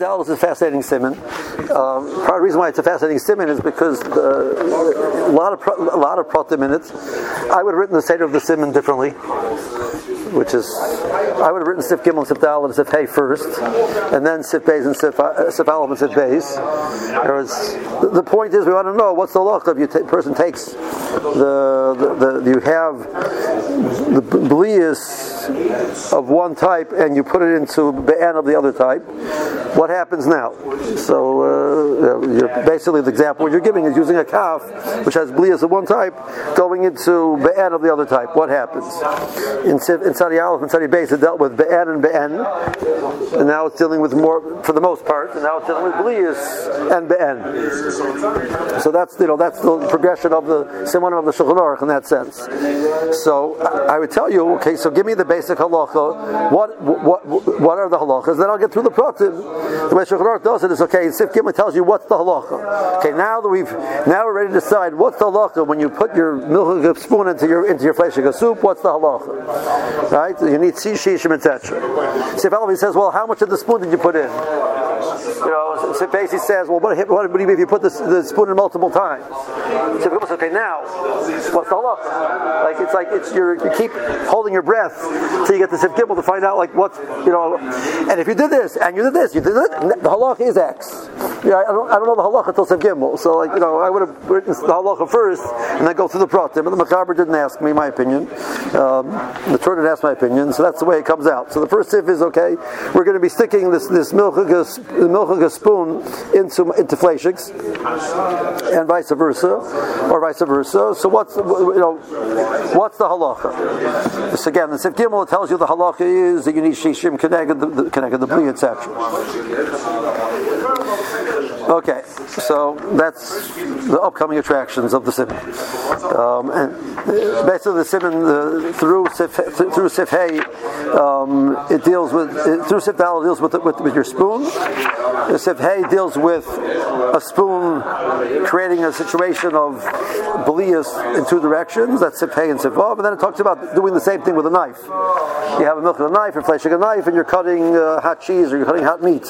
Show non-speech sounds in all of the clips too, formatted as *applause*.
Dallas is a fascinating simon. Um, part of the reason why it's a fascinating simon is because the, a lot of a lot of pratim in it. I would have written the seder of the simon differently which is I would have written Sif Gimel and Sif Dal and Sif Hey first, and then Sif Beis and Sif, uh, Sif Aleph and Sif Beis. The, the point is we want to know what's the law if you t- person takes the, the, the you have the blias of one type and you put it into Be'an of the other type, what happens now? So uh, basically the example you're giving is using a calf which has blias of one type going into Be'an of the other type. What happens? In, in Sadi Aleph and Sadi Beis it dealt with Be'en and Be'en, and now it's dealing with more, for the most part, and now it's dealing with Blias and Be'en. So that's, you know, that's the progression of the Simon of the Shulchan Aruch in that sense. So I would tell you, okay, so give me the basic halacha. What, what, what are the halachas? Then I'll get through the pratim. The way Shulchan Aruch does it is, okay, Sif Gimel tells you what's the halacha. Okay, now that we've, now we're ready to decide what's the halacha when you put your milk spoon into your, into your flesh soup, what's the halacha? Right? You need sea shishim, etc. Sif Alavi says, well, how much of the spoon did you put in? You know, so basically says, well, what, what, what if you put the, the spoon in multiple times? Says, okay, now, what's the halach? Like it's like it's you you keep holding your breath till you get the sif gimel to find out like what's you know. And if you did this and you did this, you did it, the halach is X. Yeah, I don't, I don't know the halach until sif gimel. So like you know, I would have written the halacha first and then go through the pratim. But the Mechaber didn't ask me my opinion. Um, the Torah didn't ask my opinion, so that's the way it comes out. So the first sif is okay. We're going to be sticking this this milchiga spoon into into fleishiks and vice versa, or vice versa. So what's you know what's the halacha? So again, the Sif Gimel tells you the halacha is that you need shishim connected the connected the bli etc. Okay, so that's the upcoming attractions of the simon. Um, and basically, the simon uh, through sif, through sif hay, um, it deals with it, through sif dal deals with, with, with your spoon. Sif hay deals with a spoon creating a situation of belias in two directions. That's sif hay and sif vav. And then it talks about doing the same thing with a knife. You have a milk of a knife, you're fleshing a knife, and you're cutting uh, hot cheese or you're cutting hot meat.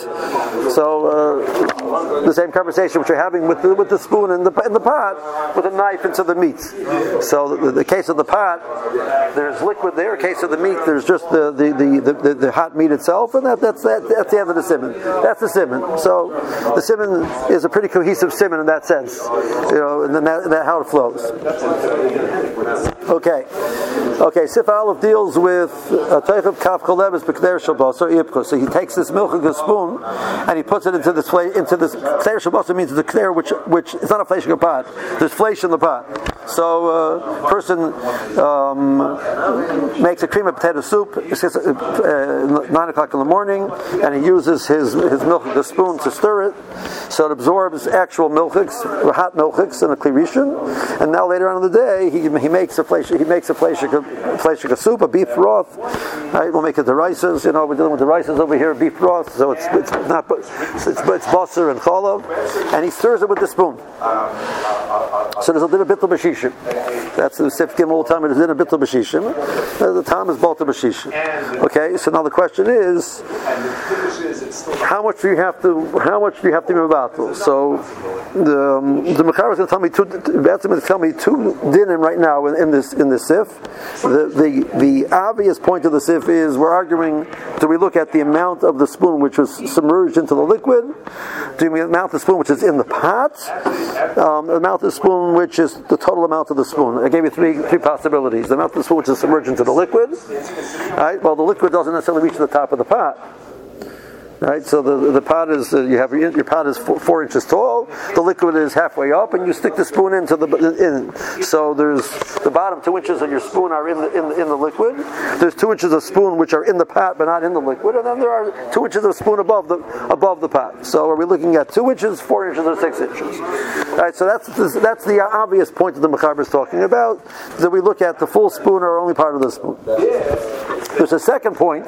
So. Uh, the same conversation which you're having with the, with the spoon in the, in the pot with a knife into the meat. So the, the case of the pot, there's liquid there. In case of the meat, there's just the, the, the, the, the hot meat itself, and that, that's, that, that's the end of the simon. That's the simon. So the simon is a pretty cohesive simon in that sense, you know, and then that, that how it flows. Okay. Okay, Sif Aleph deals with a type of kaf kolebes b'kder shabos or. So he takes this milk of a spoon and he puts it into this into this kder shabos means the kder which which it's not a flesh in a pot. There's flesh in the pot. So a uh, person um, makes a cream of potato soup. It's uh, nine o'clock in the morning, and he uses his his milk the spoon to stir it, so it absorbs actual milchiks, hot milchiks, and a klirishin. And now later on in the day, he, he makes a flesh he makes a flesh fleshika soup, a beef broth. Right? We'll make it the rices. You know, we're dealing with the rices over here, beef broth. So it's, it's not it's it's, it's and cholov, and he stirs it with the spoon. So there's a little bit of bashishim. That's the sif gimel time. There's a little bit of bashishim. Uh, the time is both of bashishim. Okay. So now the question is, how much do you have to? How much do you have to be about? So the um, the Mechar is going to tell me two. That's going to tell me two dinim right now in, in this in the sif. The, the the obvious point of the sif is we're arguing. Do we look at the amount of the spoon which was submerged into the liquid? Do we amount of the spoon which is in the pot? Um, the amount of the spoon which is the total amount of the spoon. I gave you three three possibilities. The amount of the spoon which is submerged into the liquid. Right. Well, the liquid doesn't necessarily reach the top of the pot. Right, so the, the pot is uh, you have your, your pot is four, four, inches tall. The liquid is halfway up, and you stick the spoon into the in. So there's the bottom two inches of your spoon are in the, in the in the liquid. There's two inches of spoon which are in the pot but not in the liquid, and then there are two inches of spoon above the above the pot. So are we looking at two inches, four inches, or six inches? All right, so that's that's the obvious point that the Mechaber is talking about. That we look at the full spoon or only part of the spoon. There's a second point,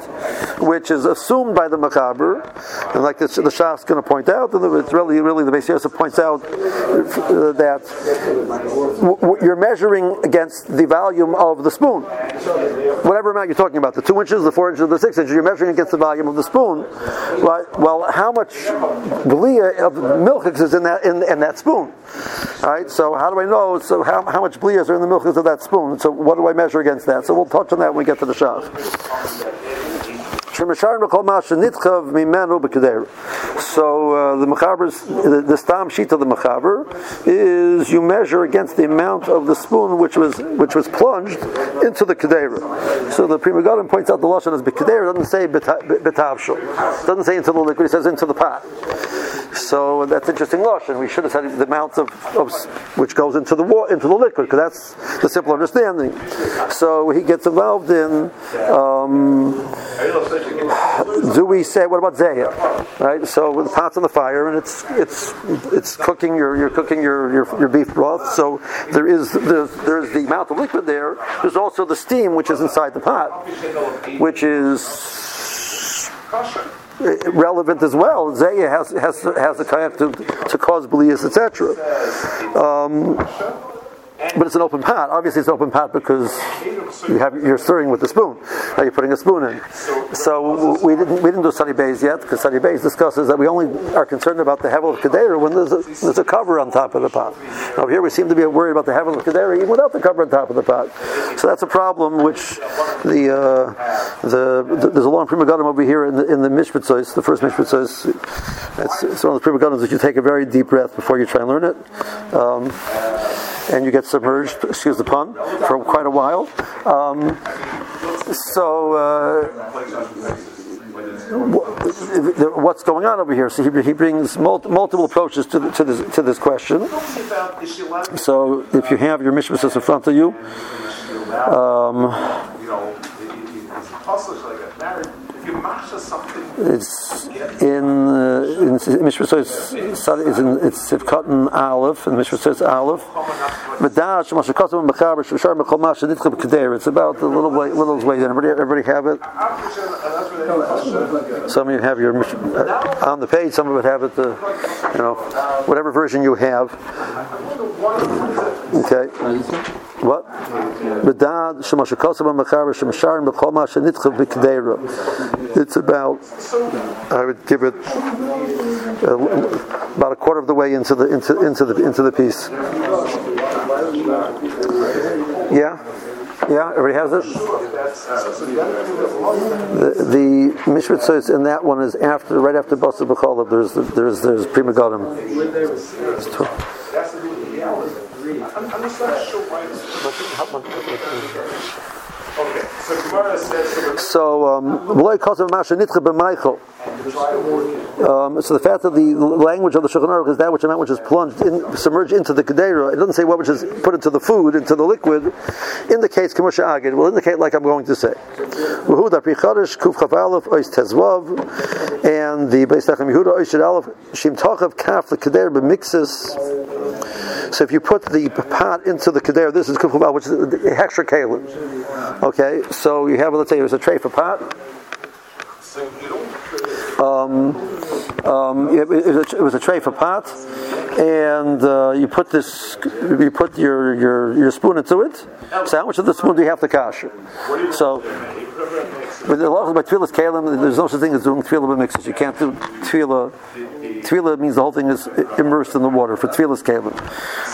which is assumed by the Machaber, and like the Shach is going to point out, and it's really, really the Yosef points out uh, that w- w- you're measuring against the volume of the spoon. Whatever amount you're talking about, the two inches, the four inches, the six inches, you're measuring against the volume of the spoon. Right? Well, how much blia of milk is in that in, in that spoon? All right. So how do I know? So how, how much blias are in the milk of that spoon? So what do I measure against that? So we'll touch on that when we get to the shach. So uh, the mechaber's the, the stam sheet of the mechaber is you measure against the amount of the spoon which was which was plunged into the kedera. So the Pri Megadim points out the lashon as kedera doesn't say betavshul, doesn't say into the liquid, it says into the pot. So that's interesting lashon. We should have said the amount of, of which goes into the water, into the liquid, because that's the simple understanding. So he gets involved in. Um, do we say what about zaya? Right. So the pot's on the fire and it's it's it's cooking. You're you're cooking your, your, your beef broth. So there is there's, there's the amount of liquid there. There's also the steam which is inside the pot, which is relevant as well. Zaya has has has a kayak to, to cause blias, etc. Um, but it's an open pot. Obviously, it's an open pot because you have you're stirring with the spoon. Now you're putting a spoon in. So we didn't we didn't do study bays yet because study bays discusses that we only are concerned about the hevel of kedera when there's a, there's a cover on top of the pot. Now here we seem to be worried about the hevel of kedera even without the cover on top of the pot. So that's a problem which the uh, the, the, there's a long Prima Megadim over here in the in the Mishbetzos, the first Mishbetzos. It's, it's one of the Prima Megadims that you take a very deep breath before you try and learn it. Um, and you get submerged, excuse the pun, for quite a while. Um, so, uh, what's going on over here? So he, he brings multiple approaches to, the, to, this, to this question. So, if you have your Mishmas in front of you, um, it's in uh, in Mishra says it's in it's Sivkatan Aleph and says Aleph. Medash Mechaber Mechol. It's about a little way little way. Everybody everybody have it. Some of you have your uh, on the page. Some of it have it. The you know whatever version you have. Okay. What? It's about I would give it uh, about a quarter of the way into the into into the into the piece. Yeah, yeah. Everybody has it. The, the says, and that one is after, right after Basa B'cholav. There's there's there's Pri Megadim. Okay, so Gemara says. So, um, um, so the fact that the language of the Shulchan Aruch is that which amount which is plunged, in, submerged into the kedera. It doesn't say what which is put into the food, into the liquid. Indicates kamusha agid. Will indicate like I'm going to say. And the Beis Tachem Yehuda Ois Aleph Shim Tachav Kaf the kedera b'mixes. So if you put the pot into the kedera, this is Kuf Chaf Aleph, which is the extra kalim. Okay, so you have let's say there's a tray for pot. Um, um, it, it, was a tray for pot, and uh, you put this, you put your, your, your spoon into it. So how much of the spoon do you have to kash? So, with the law by tefillas kalim, there's no such thing as doing tefillah mixes. You can't do tefillah. Tefillah means the whole thing is immersed in the water. For tefillas kalim,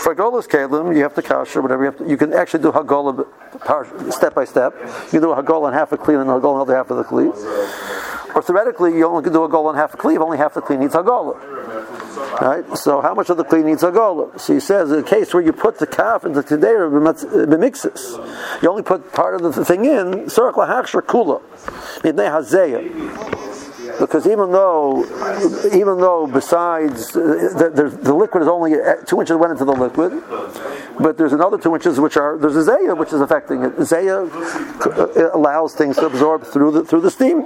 for golas kalim, you have to kash or whatever. You, have to, you can actually do hagolah step by step. You can do a hagolah on half a kli and a hagolah on the other half of the kli. Or theoretically, you only can do a goal on half a cleave, only half the kli needs a goal. Right? So how much of the kli needs a goal? So he says, in a case where you put the calf into the kedera b'mixes, you only put part of the thing in, surach lahachshar kula, midnei hazeya because even though, even though besides uh, the, the, liquid is only uh, two inches went into the liquid, but there's another two inches which are there's a zaya which is affecting it. Zaya uh, allows things to absorb through the through the steam.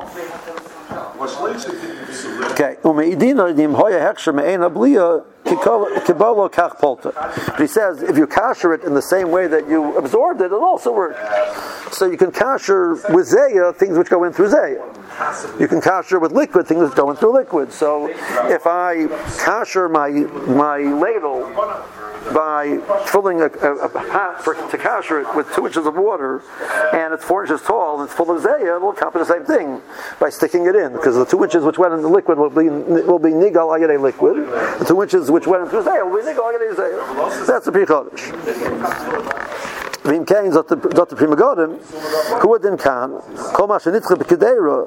Okay, umeidina dim hoya heksher me'ena bliya kibolo kach polta. But he says if you kasher it in the same way that you absorbed it, it'll also work. So you can kasher with zaya things which go in through zaya. You can kasher with liquid things which go in through liquid. So if I kasher my my ladle by filling a, a, a pot for, to kasher it with two inches of water, and it's four inches tall and it's full of zaya, it'll accomplish the same thing by sticking it in, because the two inches which went in the liquid will be will be nigal agade liquid, the two inches which went into zaya will be nigal agade zaya. That's the Pri Chodesh. ואם כן, זאת הפרימה גודם, הוא הדין כאן, כל מה שנדחה בקדרה,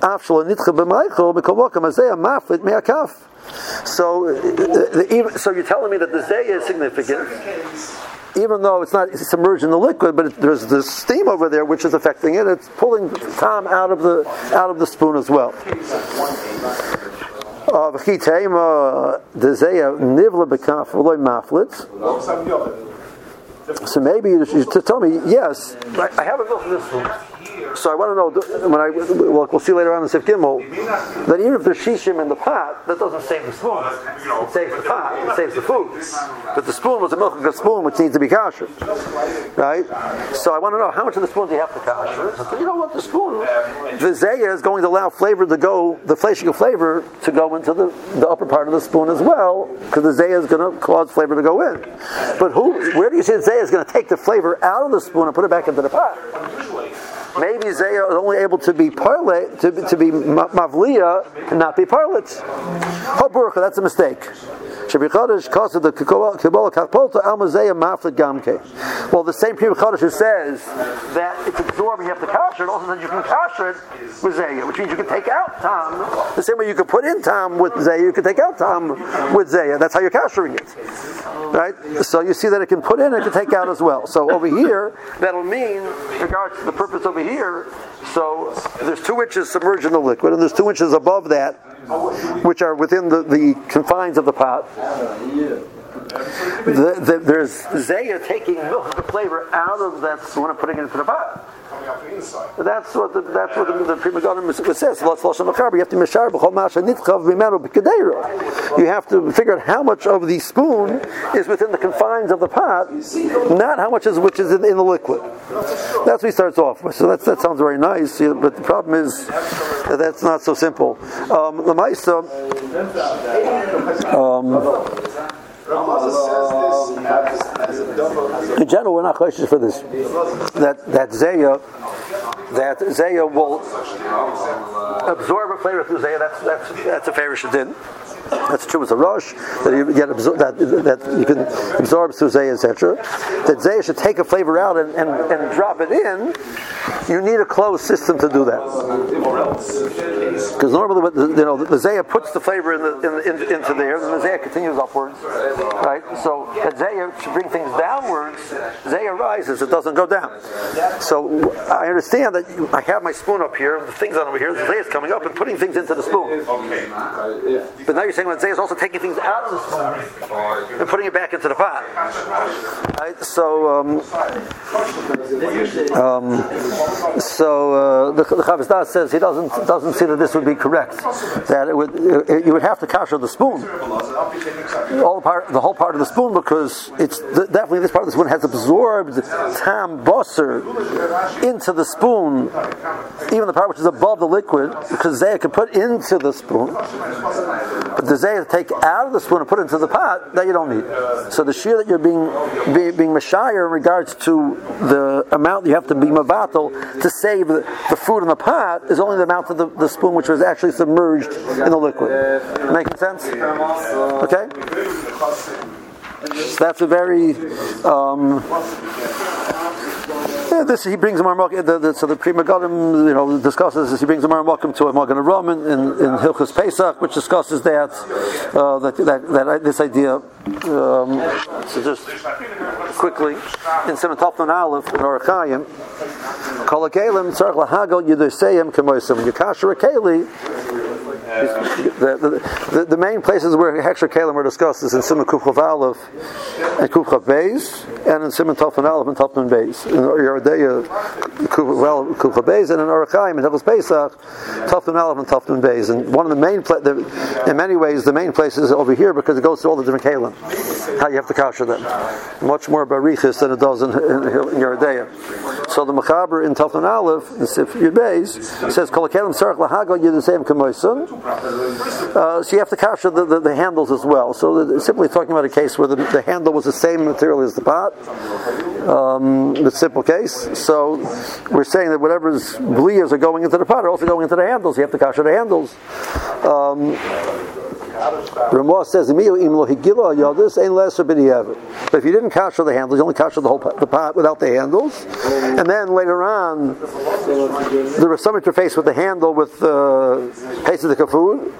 אף שלא נדחה במייכל, מקומו כמזה המפלט מהכף. So, the, so you're telling me that the zay is significant, even though it's not submerged in the liquid, but it, there's the steam over there which is affecting it. It's pulling Tom out of the out of the spoon as well. So maybe you should tell me, yes, I have a milk in this spoon. So I want to know when I well, we'll see later on in Sif Gimel that even if there's shishim in the pot, that doesn't save the spoon. It saves the pot. It saves the food. But the spoon was a milk of a spoon which needs to be kosher, right? So I want to know how much of the spoon do you have to kosher? So you know what? The spoon, the zaya is going to allow flavor to go, the fleshing flavor to go into the, the upper part of the spoon as well, because the zaya is going to cause flavor to go in. But who? Where do you see the zaya is going to take the flavor out of the spoon and put it back into the pot? Maybe Zaya is only able to be parlet, to, to be mavliya and not be parlet. Oh, that's a mistake. Well, the same Pri Chodesh who says that it's absorbing you have to kasher it, also says you can kasher it with Zaya, which means you can take out Tom. The same way you can put in Tom with Zaya, you can take out Tom with Zaya. That's how you're kashering it. Right? So you see that it can put in and it can take out as well. So over here, that'll mean, regards to the purpose over here, so there's two inches submerged in the liquid, and there's two inches above that which are within the, the confines of the pot. The, the, there's Zaya taking milk, the flavor out of that and putting it into the pot. That's what the, that's what the, the Pri Megadim says. You have to mishar b'chol. You have to figure out how much of the spoon is within the confines of the pot, not how much is which is in, in the liquid. That's what he starts off with. So that that sounds very nice, but the problem is that that's not so simple. Um, the Maisa. Um, in general, we're not cautious for this. That that zaya, that zaya will absorb a flavor through zaya. That's that's that's a favorite shadin. That's true with a rush that you get absor- that, that you can absorb through zay, etc. That zay should take a flavor out and, and, and drop it in. You need a closed system to do that. Because normally, you know, the zaya puts the flavor in the, in, in, into there, and the zaya continues upwards, right? So that zaya should bring things downwards. Zaya rises; it doesn't go down. So I understand that you, I have my spoon up here, the things on over here. The zaya is coming up and putting things into the spoon. But now you're saying Zay is also taking things out of the spoon and putting it back into the pot. Right? So, um, um, so uh, the, the Chavaz says he doesn't doesn't see that this would be correct. That it would it, you would have to kasher the spoon, all the part, the whole part of the spoon, because it's the, definitely this part of the spoon has absorbed tam bosser into the spoon, even the part which is above the liquid, because Zay can put into the spoon. But the zay to take out of the spoon and put it into the pot, that you don't need. So the shear that you're being being, being mashire in regards to the amount you have to be mavatal to save the, the, food in the pot is only the amount of the, the spoon which was actually submerged in the liquid. Making sense? Okay. So that's a very um, yeah, this he brings a marmokim. The, the, so the Pri Megadim, you know, discusses this. He brings a marmokim to a Magen Avraham in, in Hilchus Pesach, which discusses that uh, that, that, that this idea. Um, so just quickly in Simon Topman Aleph in Orachayim, Kol Akalim Tzarch Lahagol Yidoseyim Kemoisim. When you kasher a keli, the, the, the, main places where Heksher Kalim are discussed is in Simon Kufchav Aleph and Kufchav Beis, and in Simon Tofman Aleph and Tofman Beis. In Yoreh De'ah, Kufchav Beis, and in Orachaim, in Hilchos Pesach, Tofman Aleph and Tofman Beis. And one of the main, pla- the, in many ways, the main places over here because it goes through all the different Kalim. How you have to kasher them. Much more barichis than it does in, in, in. So the Machaber in Tofman Aleph, in Sif Beis, says, Kol Kalim Sarach Lahago Yidusayim Kamoisun. Uh, so you have to kasher the, the, the, handles as well. So simply talking about a case where the, the, handle was the same material as the pot. Um, the simple case. So we're saying that whatever's bliyas are going into the pot are also going into the handles. You have to kasher the handles. Um, Ramah says, the. But if you didn't kasher the handles, you only kasher the whole pot, the pot without the handles. And then later on, there was some interface with the handle with the uh, of the Kafun.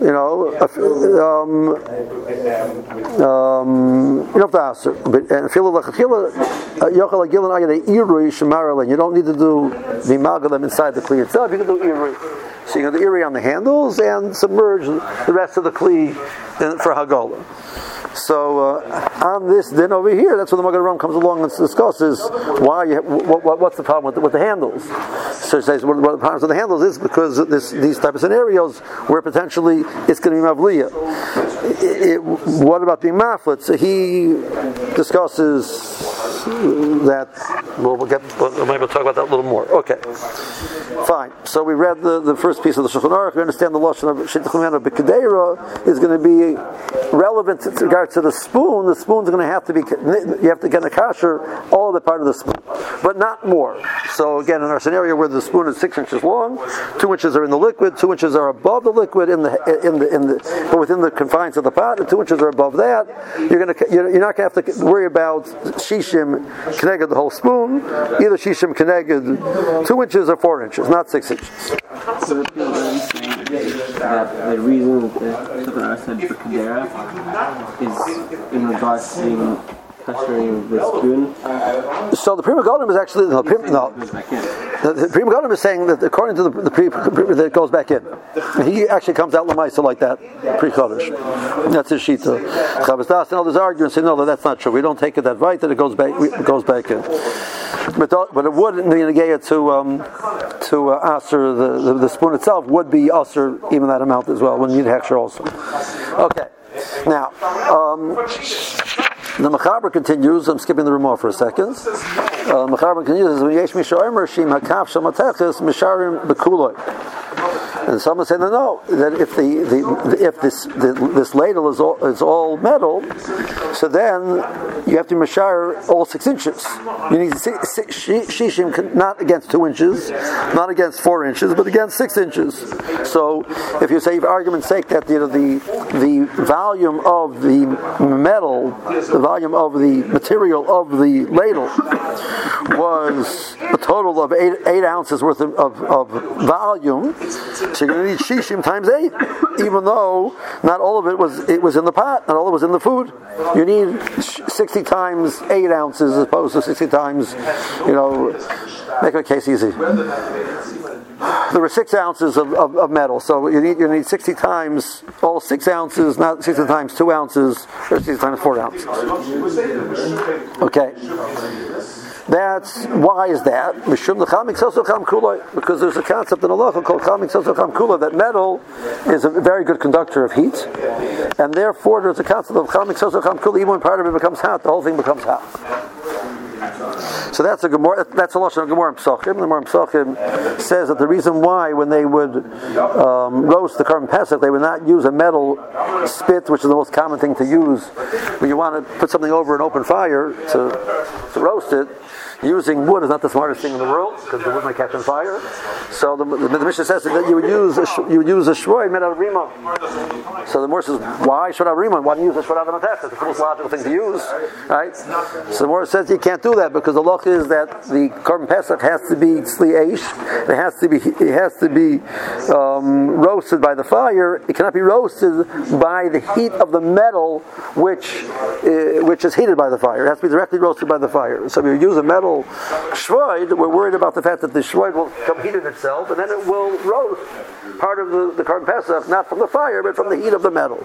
You know, um, um, you don't have to answer. But and you don't need to do the magalim inside the kli itself. You can do irui. So you have the iri on the handles and submerge the rest of the kli for Hagolah. So uh, on this then over here, that's where the Magen Avraham comes along and discusses why you, what, what, what's the problem with the, with the handles. So he says one of the problems with the handles is because this, these type of scenarios where potentially it's going to be mavliya. what about being maflet? So he discusses that. Well, we'll get. maybe we'll talk about that a little more. Okay. Fine. So we read the, the first piece of the Shulchan Aruch. We understand the lashon of Shittuchumena B'Kadeira is going to be relevant in regards to the spoon. The spoon's going to have to be. You have to get a kasher all the part of the spoon, but not more. So again, in our scenario where the spoon is six inches long, two inches are in the liquid, two inches are above the liquid in the in the in the within the confines of the pot, and two inches are above that. You're going to you're not going to have to worry about shishim connected the whole spoon. Either shishim connected two inches or four inches not six inches. So the reason that the said for Kadera is in regards to. So the Prima Megadim is actually no. no the, the Pri Megadim is saying that according to the, the pre, that it goes back in. He actually comes out lamaisa like that Pri Chodesh. That's his shita. Chavos Daas and others argue and say no, that's not true. We don't take it that right that it goes back it goes back in. But, but it would be a to um, to uh, aser the, the, the spoon itself would be aser even that amount as well when you need hechsher also. Okay, now. Um, the Mechaber continues, I'm skipping the Ramah for a second. Uh, Mechaber continues. And someone said, no, no, that if the, the if this the, this ladle is all, is all metal, so then you have to measure all six inches. You need six, six, shishim not against two inches, not against four inches, but against six inches. So if you say, for argument's sake, that you know, the the volume of the metal, the volume of the material of the ladle was a total of eight, eight ounces worth of, of, of volume, so you're going to need shishim times eight, even though not all of it was it was in the pot, not all of it was in the food. You need sixty times eight ounces as opposed to sixty times, you know, make a case easy. There were six ounces of, of, of, metal, so you need you need sixty times all six ounces, not sixty times two ounces, or sixty times four ounces. Okay. That's why is that? Because there's a concept in Allah called kula that metal is a very good conductor of heat, and therefore there's a concept of kula. Even when part of it becomes hot, the whole thing becomes hot. So that's a Gemara. That's a lashon of Gemara Pesachim. The Gemara Pesachim says that the reason why, when they would um, roast the korban pesach, they would not use a metal spit, which is the most common thing to use when you want to put something over an open fire to, to roast it using wood is not the smartest thing in the world because the wood might catch on fire. So the, the, the Mishnah says that you would use a, you would use a shroy made out of rima. So the Morris says, why should I rima? Why don't you use a shroy out of It's the most logical thing to use, right? So the Morris says you can't do that because the law is that the korban pesach has to be tzli. It has to be it has to be um, roasted by the fire. It cannot be roasted by the heat of the metal, which uh, which is heated by the fire. It has to be directly roasted by the fire. So if you use a metal shroid, we're worried about the fact that the shroid will come heat in itself, and then it will roast part of the, the korban pesach, not from the fire, but from the heat of the metal.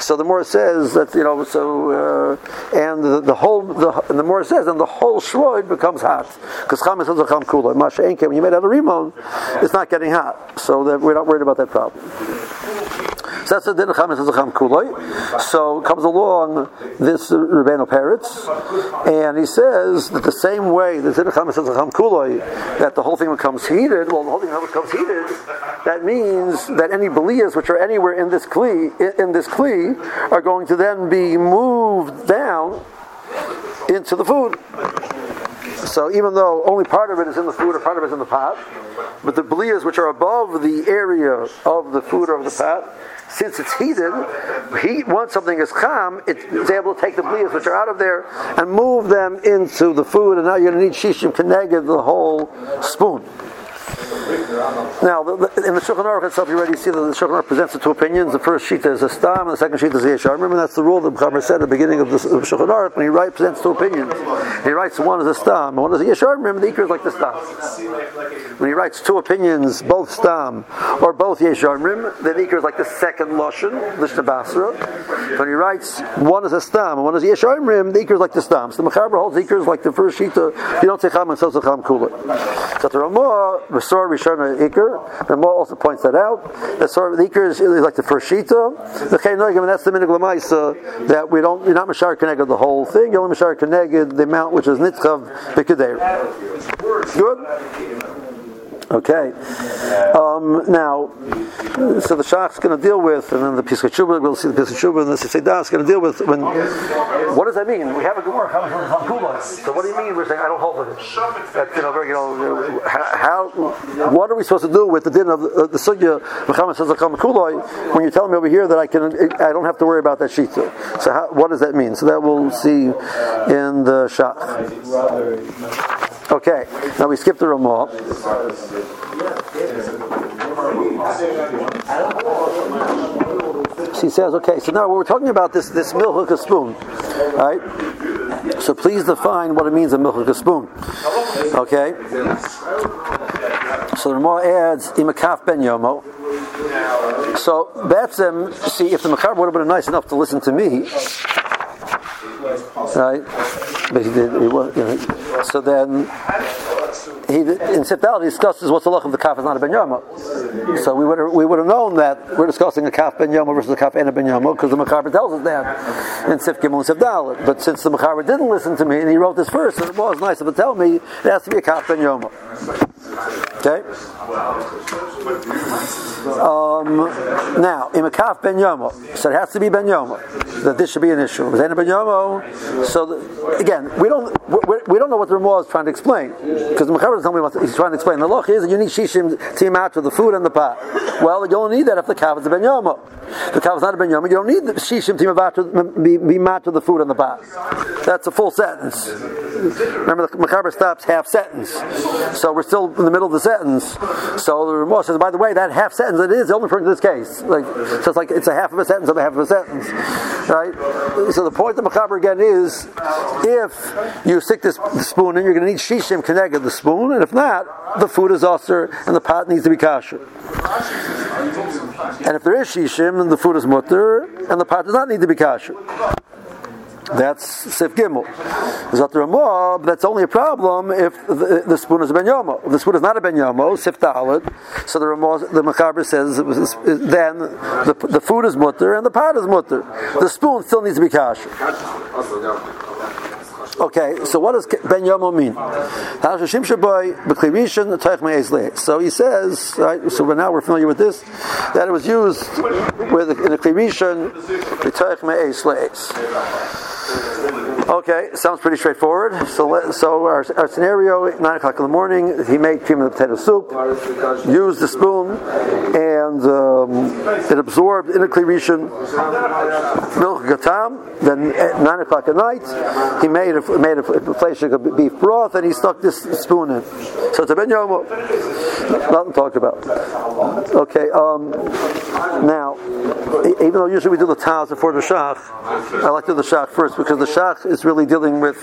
So the more says that you know, so uh, and the, the whole the and the more says, and the whole shroid becomes hot because chametz is a cham kula. Masha when you made out of rimon, it's not getting hot, so that we're not worried about that problem. So comes along this Rebbeinu Peretz, and he says that the same way kuloi, that the whole thing becomes heated. Well, the whole thing becomes heated. That means that any belias which are anywhere in this kli in, this kli are going to then be moved down into the food. So even though only part of it is in the food or part of it is in the pot, but the blias which are above the area of the food or of the pot, since it's heated, heat once something is calm, it's able to take the blias which are out of there and move them into the food, and now you're going to need shishim connected the whole spoon. Now, the, the, in the Shulchan Aruch itself, you already see that the Shulchan Aruch presents the two opinions. The first sheet is a stam, and the second sheet is a yeshar. Remember, that's the rule that Chamer said at the beginning of the Shulchan Aruch when he writes, presents two opinions. He writes one is a stam, and one is a yeshar. Remember, the ikr is like the stam. When he writes two opinions, both stam or both yesharim, the ikr is like the second lashon, the shabasra. When he writes one is a stam and one is a yesharim, the ikr is like the stam. So the Mechaber holds the ikr is like the first sheet. Of, you don't say cham and so cham kula. So the Ramah, Resor Rishon Iker. Ramah also points that out. The Resor the Iker is, like the first shita. The Chaynoigim, and that's the minig lemaisa that we don't. You're not mashar connected the whole thing. You're only mashar connected the amount which is nitzchav b'kedei. Good. Okay. Um, now, so the Shach's going to deal with, and then the Pischei Teshuvah, we'll see the Pischei Teshuvah, and the Seidah is going to deal with. When, what does that mean? We have a Gemara coming from. So what do you mean? We're saying I don't hold with it. That, you know, very, you know, how, what are we supposed to do with the din of the, uh, the Sugya Muhammad says when you're telling me over here that I can, I don't have to worry about that shita. So how, what does that mean? So that we'll see in the Shach. Okay, now we skip the Ramah. She says, okay, so now we're talking about this this milchuk spoon, right? So please define what it means a milchuk a spoon. Okay. So the Ramah adds imakaf ben yomo. So that's um, see if the Makar would have been nice enough to listen to me, right? But he did. He you know, so then he in Sifdal discusses what's the look of the kaf is not a ben. So we would have, we would have known that we're discussing a kaf ben versus a kaf and a ben because the Machaber tells us that in Sif Gimel and Sifdal. But since the Machaber didn't listen to me and he wrote this first, it was nice of him to tell me it has to be a kaf ben. Okay. Um, now, imakaf ben yomo, so it has to be ben yomo. That this should be an issue. Ben yomo. So the, again, we don't we, don't know what the Ramah is trying to explain because the Mechaber doesn't tell me what he's trying to explain. The loch is that you need shishim to match with the food and the pot. Well, you only need that if the calf is a ben yomo. The calf is not a ben yomo. You don't need the shishim to be, be with the food and the pot. That's a full sentence. Remember, the Mechaber stops half sentence, so we're still in the middle of the sentence. So the Ramah says, by the way, that half sentence it is only referring to this case. Like, so it's like it's a half of a sentence of a half of a sentence, right? So the point of Mechaber again is, if you stick this spoon in, you're going to need shishim connected the spoon, and if not, the food is usher and the pot needs to be kosher. And if there is shishim, then the food is mutter, and the pot does not need to be kosher. That's Sif Gimel. That's only a problem if the, the spoon is a Ben Yomo. If the spoon is not a Ben Yomo, Sif Dalit, so the Ramah, the Machaber says, then the, the food is mutter and the pot is mutter. The spoon still needs to be kosher. Okay, so what does Ben Yomo mean? So he says, right, so now we're familiar with this, that it was used with in a Klirishan, Okay, sounds pretty straightforward. So, let, so our, our scenario: nine o'clock in the morning, he made cream potato soup, used the spoon, and um, it absorbed in a klirishin milk gatam. Then at nine o'clock at night, he made a made a place of beef broth, and he stuck this spoon in. So it's a ben yomo. Nothing to talk about. Okay. Um, now, even though usually we do the taz before the shach, I like to do the shach first because the shach is really dealing with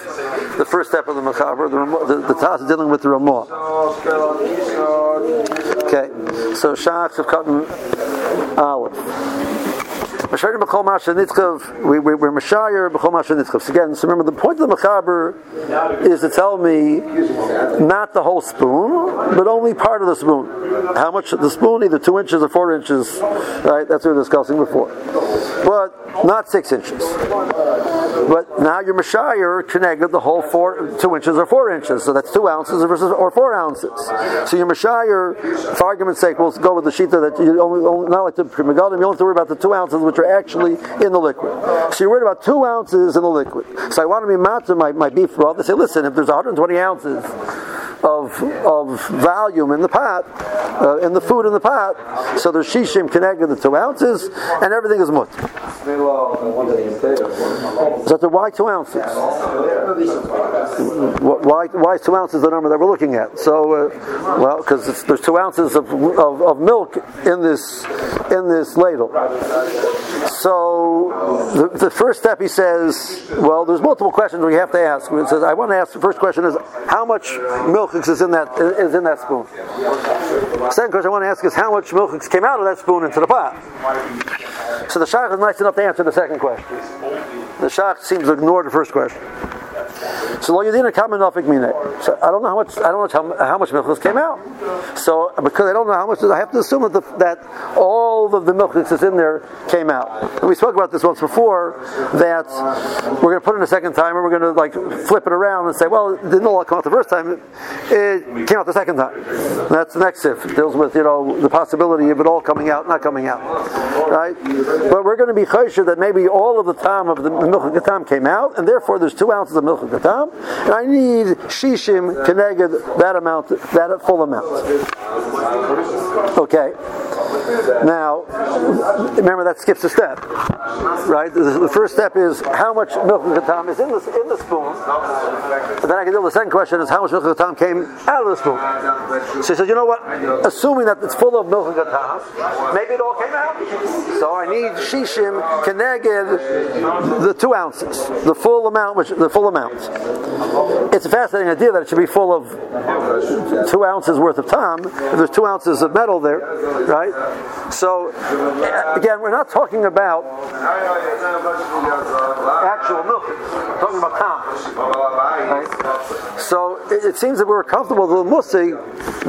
the first step of the machaber. The, Ramah- the, the taz is dealing with the ramah. Okay. So shach of cotton olive. Mashayer b'chol masha. We we we're mashayer b'chol masha nitzchav. So again, so remember the point of the machaber is to tell me not the whole spoon, but only part of the spoon. How much of the spoon? Either two inches or four inches. Right. That's what we were discussing before. But not six inches. But now you're Mashayer connected the whole four, two inches or four inches. So that's two ounces versus or four ounces. So you're Mashayer, for argument's sake, we'll go with the shita that you only, not like the Pri Megadim, you only have to worry about the two ounces which are actually in the liquid. So you're worried about two ounces in the liquid. So I want to be matzah my, my beef broth. They say, listen, if there's 120 ounces of of volume in the pot, uh, in the food in the pot, so there's shishim connected the two ounces, and everything is mut. So the why two ounces? Why why is two ounces the number that we're looking at? So, uh, well, because there's two ounces of, of, of milk in this in this ladle. So the, the first step he says, well, there's multiple questions we have to ask. It says, I want to ask. The first question is, how much milk is in that is in that spoon? Second question I want to ask is, how much milk came out of that spoon into the pot? So the shach is nice enough to answer the second question. The shach seems to ignore the first question. So lo yadina nafik. So I don't know how much I don't know how, how much milk came out. So because I don't know how much, I have to assume that the, that all of the milk that's in there came out. And we spoke about this once before that we're going to put in a second time, and we're going to like flip it around and say, well, it didn't all come out the first time; it came out the second time. And that's the next if deals with you know the possibility of it all coming out, not coming out, right? But we're going to be chaysher that maybe all of the time of the of gatam came out, and therefore there's two ounces of milk gatam, and I need shishim connected that amount, that full amount. Okay. Now, remember that skips a step, right? The, first step is how much milk of gatam is in the in the spoon. And then I can deal with the second question is how much milk of gatam came out of the spoon. So he said, you know what? Assuming that it's full of milk of gatam, maybe it all came out. So I need shishim keneged the two ounces, the full amount, which the full amount. It's a fascinating idea that it should be full of two ounces worth of tam. If there's two ounces of metal there, right? So again, we're not talking about actual milk. We're talking about tam. Right? So it, it seems that we're comfortable with the musi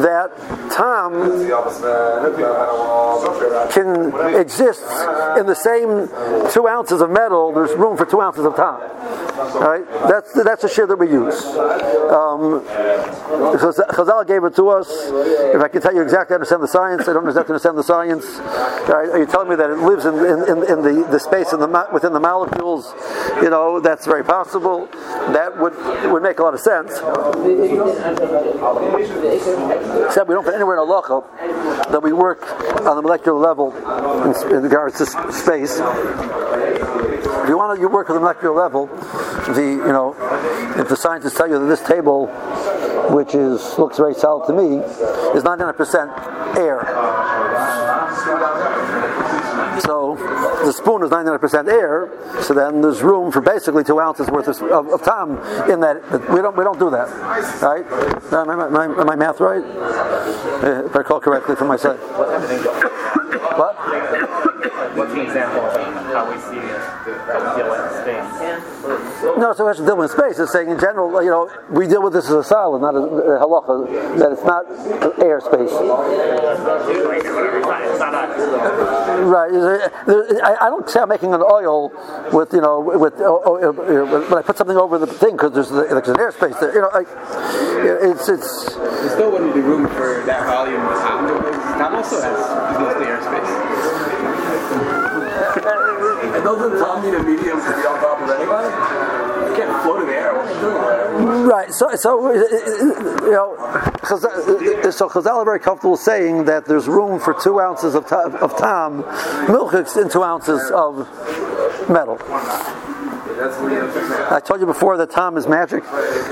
that tam can exist in the same two ounces of metal. There's room for two ounces of tam. Right? That's that's the share that we use. Um, Chazal gave it to us. If I can tell you exactly understand the science, I don't exactly understand the science. Right? Are you telling me that it lives in, in, in, in the, the space in the within the molecules? You know, that's very possible. That would would make a lot of sense. Except we don't put anywhere in a halacha that we work on the molecular level in, in regards to space. If you want to you work on the molecular level, the you know, if the scientists tell you that this table, which is looks very solid to me, is 99% air. So the spoon is 99% air. So then there's room for basically two ounces worth of, of, of time in that. We don't we don't do that, right? Am I, am I, am I math right? Uh, If I recall correctly from my side. What? What's an example of how we see how No, so much deal with space. It's saying in general, you know, we deal with this as a solid, not a, a halacha, that it's not air space. It's not a, Right. I, I don't say I'm making an oil with, you know, with, uh, when I put something over the thing because there's, the- there's an airspace there. You know, like, it's, it's, There still wouldn't be room for that volume. Tom also has is mostly airspace. Doesn't Tom need a medium to be on top of anybody? You can't float in the air. What are you doing there? Right. So, so uh, uh, uh you know, Chazal, uh, so Chazal are very comfortable saying that there's room for two ounces of, ta- of tam milchiks in two ounces of metal. I told you before that tam is magic.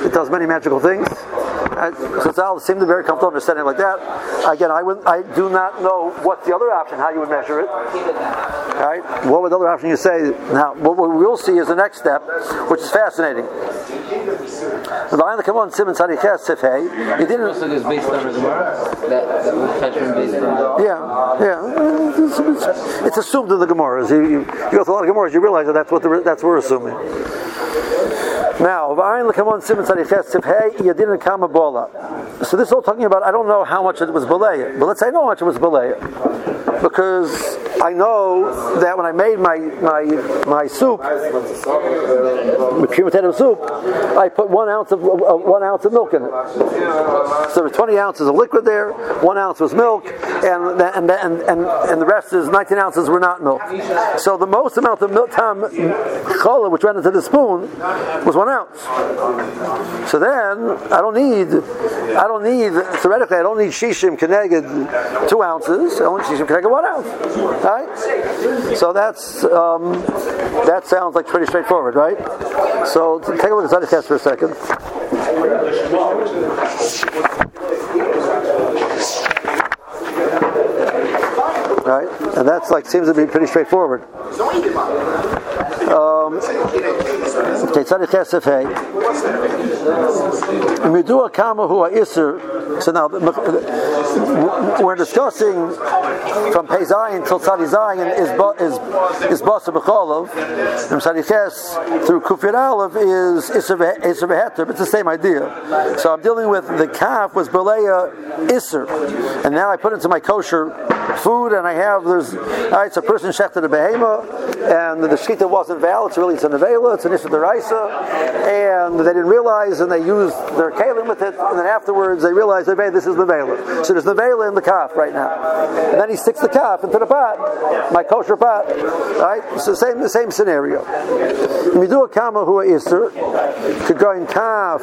It does many magical things. Chazal seem to be very comfortable understanding it like that. Again, I would, I do not know what's the other option, how you would measure it. All right? What would the other option you say? Now, what we will see is the next step, which is fascinating. The line that come on Simon Sadiches Sifhei, he didn't. Also, is based on Gemara. That that was based on. Yeah, yeah. It's, it's, it's assumed in the Gemaras. You, you, you go through a lot of Gemaras, you realize that that's what the, that's what we're assuming. Now. So this is all talking about. I don't know how much it was baleya, but let's say I know how much it was baleya, because I know that when I made my my my soup, my cream potato soup, I put one ounce of uh, one ounce of milk in it. So there were 20 ounces of liquid there, one ounce was milk, and and and and, and the rest is 19 ounces were not milk. So the most amount of milk tam challah which went into the spoon was one ounce. So then I don't need, I don't need theoretically I don't need shishim keneged two ounces. I only shishim keneged one ounce. Right? So that's um, that sounds like pretty straightforward, right? So take a look at Zadok test for a second. Right, and that's like seems to be pretty straightforward. Um, okay, Tzaddik Chesef Hey. Midua Kama Hu Isser. So now we're discussing from Pei Zayin till Tzadi Zayin is is is Basa B'Cholov, and Tzadi Ches through Kufir Aleph is Isser Isser It's the same idea. So I'm dealing with the calf was Beleya Isser, and now I put into my kosher food, and I have there's all right. So a person shechted a behema, and the shkita wasn't valid. So really, it's a nevela, it's an issue deraisa, and they didn't realize, and they used their kalim with it, and then afterwards they realized, hey, this is the nevela. So there's nevela in the calf right now, and then he sticks the calf into the pot, my kosher pot. Right, so same the same scenario. We do a kama who Easter could go in calf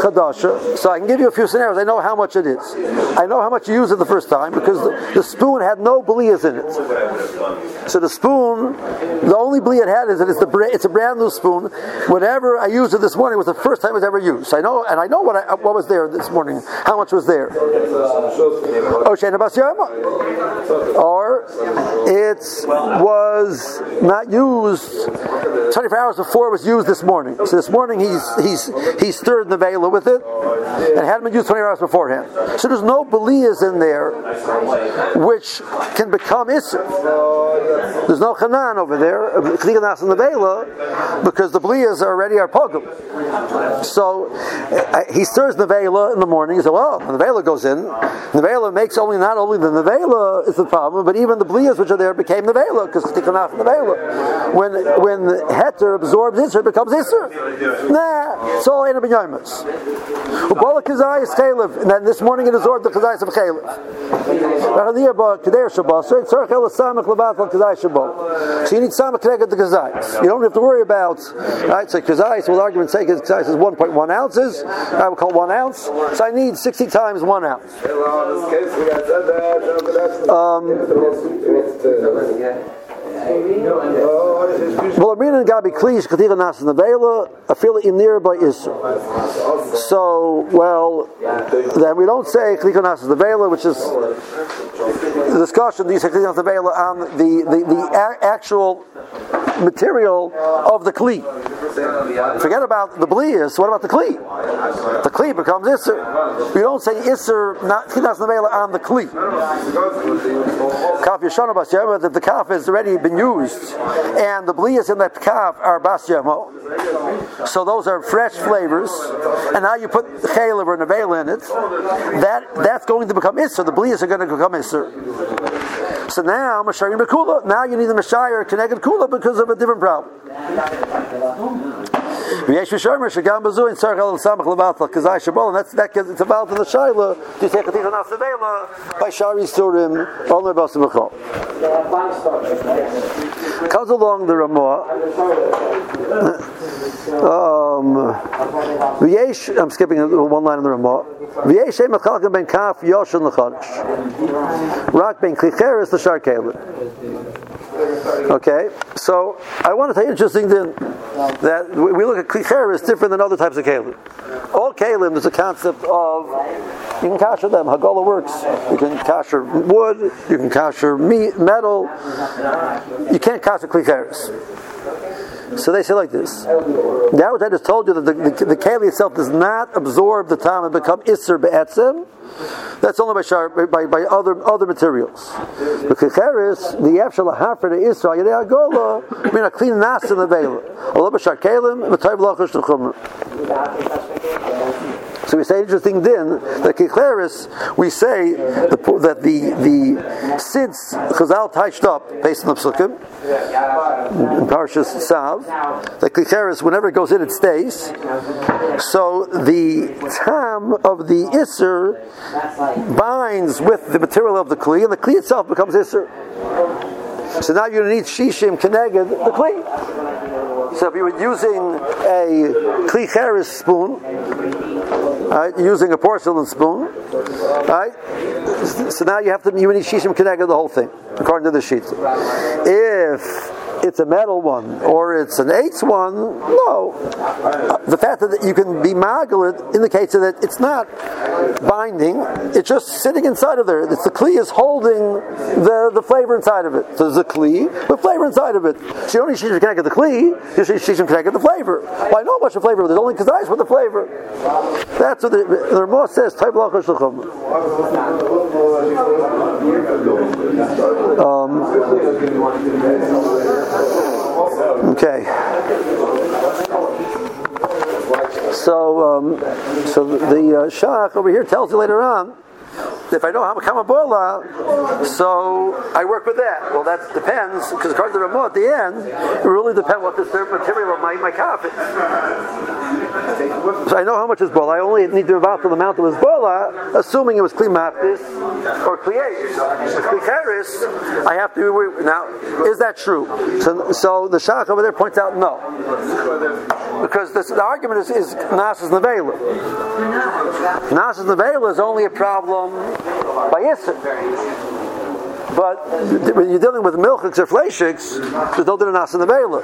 chadasha. So I can give you a few scenarios. I know how much it is. I know how much you used it the first time because the, the spoon had no blias in it. So the spoon, the only blia it had is that it's the it's a brand new spoon. Whatever I used it this morning was the first time it was ever used. I know, and I know what I, uh, what was there this morning. How much was there? Oh. Or it was not used 24 hours before it was used this morning. So this morning he's he's he stirred the vela with it and hadn't been used 24 hours beforehand. So there's no belias in there which can become isser. There's no chanan over there, because the blias are already are pogum. So uh, he stirs the vela in the morning. Says, "Well, the vela goes in, the vela makes only not only the nevela is the problem, but even the blias which are there became the vela because kliganas in the vela. When when heter absorbs isser, it becomes isser. Nah, it's all in a binyamas. Ubola kazayis chaylev, and then this morning it absorbed the kazayis of chaylev. So you need samach connected the kazayis. You don't have to worry about. Right, so kazayis, with argument's sake, kazayis is 1.1 ounces. I would call one ounce. So I need 60 times one ounce. Um, Well, Amina Gabi Klish Katika Nas Nevela, Afila in nearby Isser. So, well, then we don't say Katika Nas Nevela, which is the discussion, these Katika Nas on the, the, the a- actual material of the Kli. Forget about the Blias, what about the Kli? The Kli becomes Isser. We don't say Isser, Katika Nas Nevela on the Kli. Kaf Bas that the kaf is already been used, and the blias in that kaf are Bas. So those are fresh flavors, and now you put chaylev or nevela in it. That that's going to become isser. The blias are going to become isser. So now Mashayim Bekula. Now you need the Mashayir connected Kula because of a different problem. V'yesh v'shomer shagam bazu in tzarech al samach levatla kazai shabol, and that's that gets it's about in the shaila to take a tikkun asavela by shari surim only basim b'chol. Comes along the Ramah. Um, v'yesh, I'm skipping one line in the Ramah. V'yesh em achalkim ben kaf yoshin l'chodesh. Rak ben klicheres l'shar kelim. Okay, so I want to tell you interesting thing that we look at klicher is different than other types of kalim. All kalim is a concept of you can kasher them. Hagola works. You can kasher wood. You can kasher meat, metal. You can't kasher klicheres. So they say like this. Now, what I just told you that the, the, the keli itself does not absorb the time and become iser be'etzim. That's only by, shar, by, by other other materials. The kecheres, the yefshel hafer the isra yedei agola, mean a clean nas in the veil. Allah b'shar kelim, v'tayv lachosh l'chumr. So we say interesting din that Kikleris, we say the, that the the since Chazal touched up based on the psukim in Parshas Sav, that Kikleris whenever it goes in it stays. So the tam of the Isser binds with the material of the Kli, and the Kli itself becomes Isser. So now you need Shishim Keneged the Kli. So if you were using a Kli spoon, right, using a porcelain spoon, right? So now you have to you need shishim connected the whole thing according to the sheet. If it's a metal one or it's an eighth one, no. Uh, the fact that you can be magulit indicates that it's not binding; it's just sitting inside of there. It's the kli is holding the, the flavor inside of it. So there's a kli with flavor inside of it. Don't need shishim connected the kli; need shishim connected the flavor. Well, I know much of flavor, but there's only kazais with the flavor. That's what the, the Ramah says. Lachash Okay. So, um, so the uh, Shach over here tells you later on if I know how Kamabola, so I work with that. Well, that depends, because according to at the end, it really depends what the material of my, my calf is. So I know how much is bola. I only need to about to the amount that was bola, assuming it was kli mapis or kli With kli I have to. Now, is that true? So, so the shach over there points out no, because this, the argument is, is nasas nevela. Nasas nevela is only a problem by Yisr. But when you're dealing with milchiks or fleishiks, there's no din of the nevela.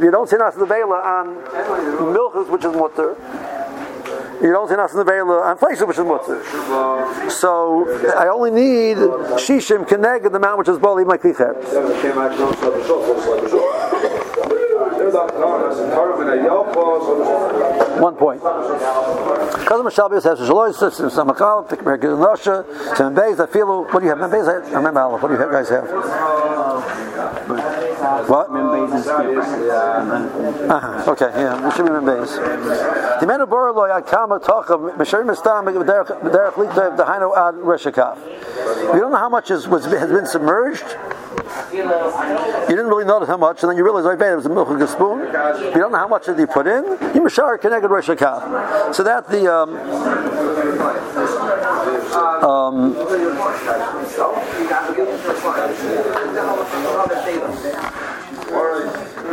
You don't say nasa nevela on milchiks, which is mutter. You don't say nasa nevela on fleishiks, which is mutter. So I only need shishim keneged the amount which is bali my klicher. One point. Shabbos has some Beis, feel, what do you have? Membeis, I remember Aleph, what do you guys have? What? Uh-huh. Okay, yeah, it should be Membeis. The man of Boroloy, Akama, Tocha, Mesher Mistam, Derech Lita, the Haino Ad Reshakav. You don't know how much is, was, has been submerged. You didn't really notice how much, and then you realize, oh, it was a milk of a spoon. You don't know how much did you put in. You connected Rosh Hashanah. So that the um, um,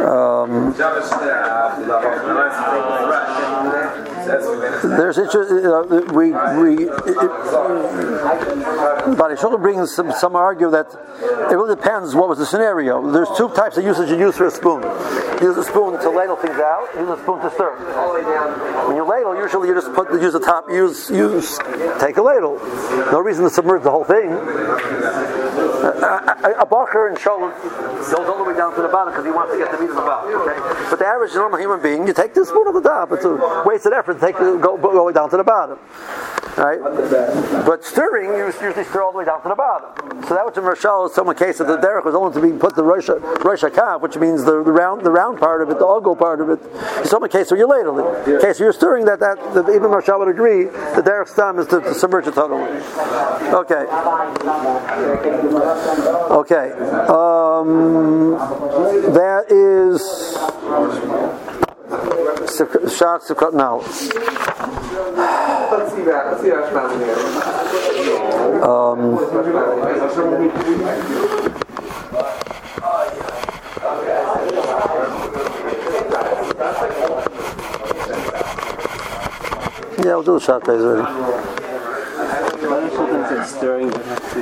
um, there's interest. Uh, we we. But Yisrael brings some some argue that it really depends what was the scenario. There's two types of usage you use for a spoon. You use a spoon to ladle things out. You use a spoon to stir. When you ladle, usually you just put the use the top. Use use take a ladle. No reason to submerge the whole thing. A, a, a bacher and sholem goes all the way down to the bottom because he wants to get the meat of the bottom. Okay? But the average normal human being, you take the spoon off the top. It's a wasted effort to take the, go, go all the way down to the bottom. Right? But stirring, you usually stir all the way down to the bottom. So that was in Roshal, someone case that the derech was only to be put the Rosh, Rosh Hakav, which means the, the round the round part of it, the ogo part of it. In some case where you're ladling. In case you're stirring that, that the, even Roshal would agree, the derech stam is to, to submerge it totally. Okay. Okay. Um, that is Shach Sukkot now. Um, yeah, we'll do the shot.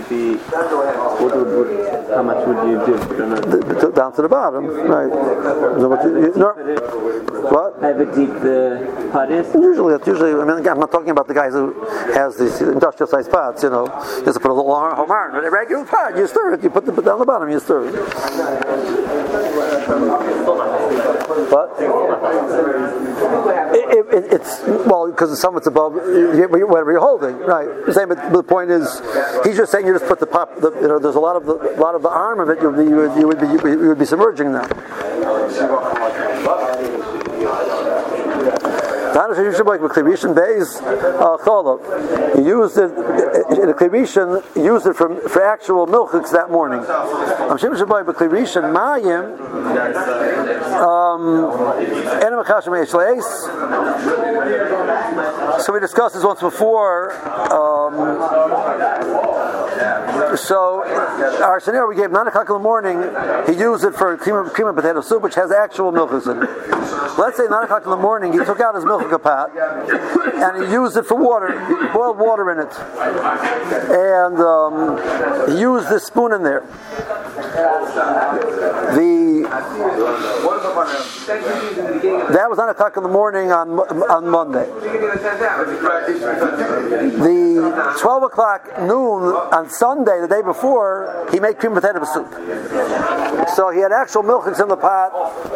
Would be, what would, how much would you do? I don't know. D- d- Down to the bottom, right? What you- you- no. What? However deep the pot is? Usually, that's usually. I mean, again, I'm not talking about the guys who has these industrial sized pots. You know, just put a little home iron, but a regular pot, you stir it. You put the down the bottom, you stir it. But it, it, it's well because some it's above whatever you're holding, right? Same. But the point is, he's just saying you just put the pop. The, you know, there's a lot of the lot of the arm of it. You you would, you would be you would be submerging now. Tana Shishim like Klirishan Beis Cholov. He used it in a Klirishan, used it for, for actual milchiks that morning. Um So we discussed this once before. Um, so our scenario we gave nine o'clock in the morning. He used it for cream, cream and potato soup, which has actual milk in it. Let's say nine o'clock in the morning, he took out his milk pot and he used it for water. He boiled water in it, and um, he used this spoon in there. The that was nine o'clock in the morning on on Monday. The twelve o'clock noon on Sunday, the day before, he made cream potato soup. So he had actual milk in the pot.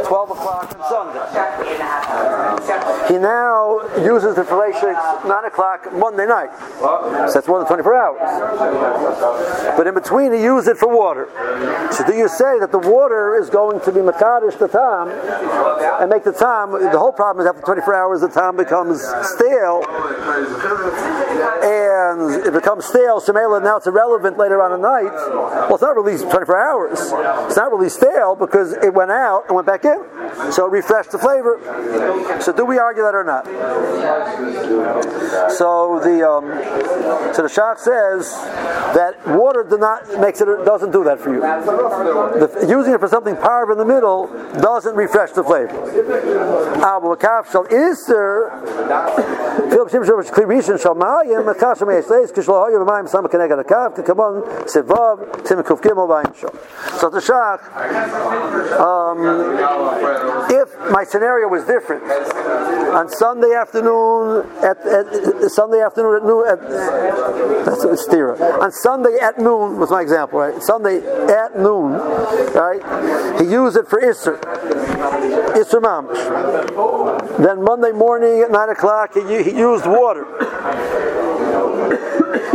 Twelve o'clock on Sunday. He now uses the fillet nine o'clock Monday night. So that's more than twenty-four hours. But in between, he used it for water. So do you say that the water is going to be makadish the time and make the time? The whole problem is after 24 hours, the time becomes stale, and it becomes stale. So now it's irrelevant later on at night. Well, it's not really 24 hours. It's not really stale because it went out and went back in, so it refreshed the flavor. So do we argue that or not? So the um, so the Shach says that water do not makes it doesn't do that for you. The, using it for something parv in the middle doesn't refresh the flavor. Abu Makaf shall iser Philip Shimshon was mayim sama sevav gimel vayim. So the Shach, um, if my scenario was different, on Sunday afternoon at, at Sunday afternoon at noon at that's a stira. On Sunday at noon was my example, right? Sunday at noon, right? He used it for Isser. Isser Mamish. Then Monday morning at 9 o'clock, he, he used water.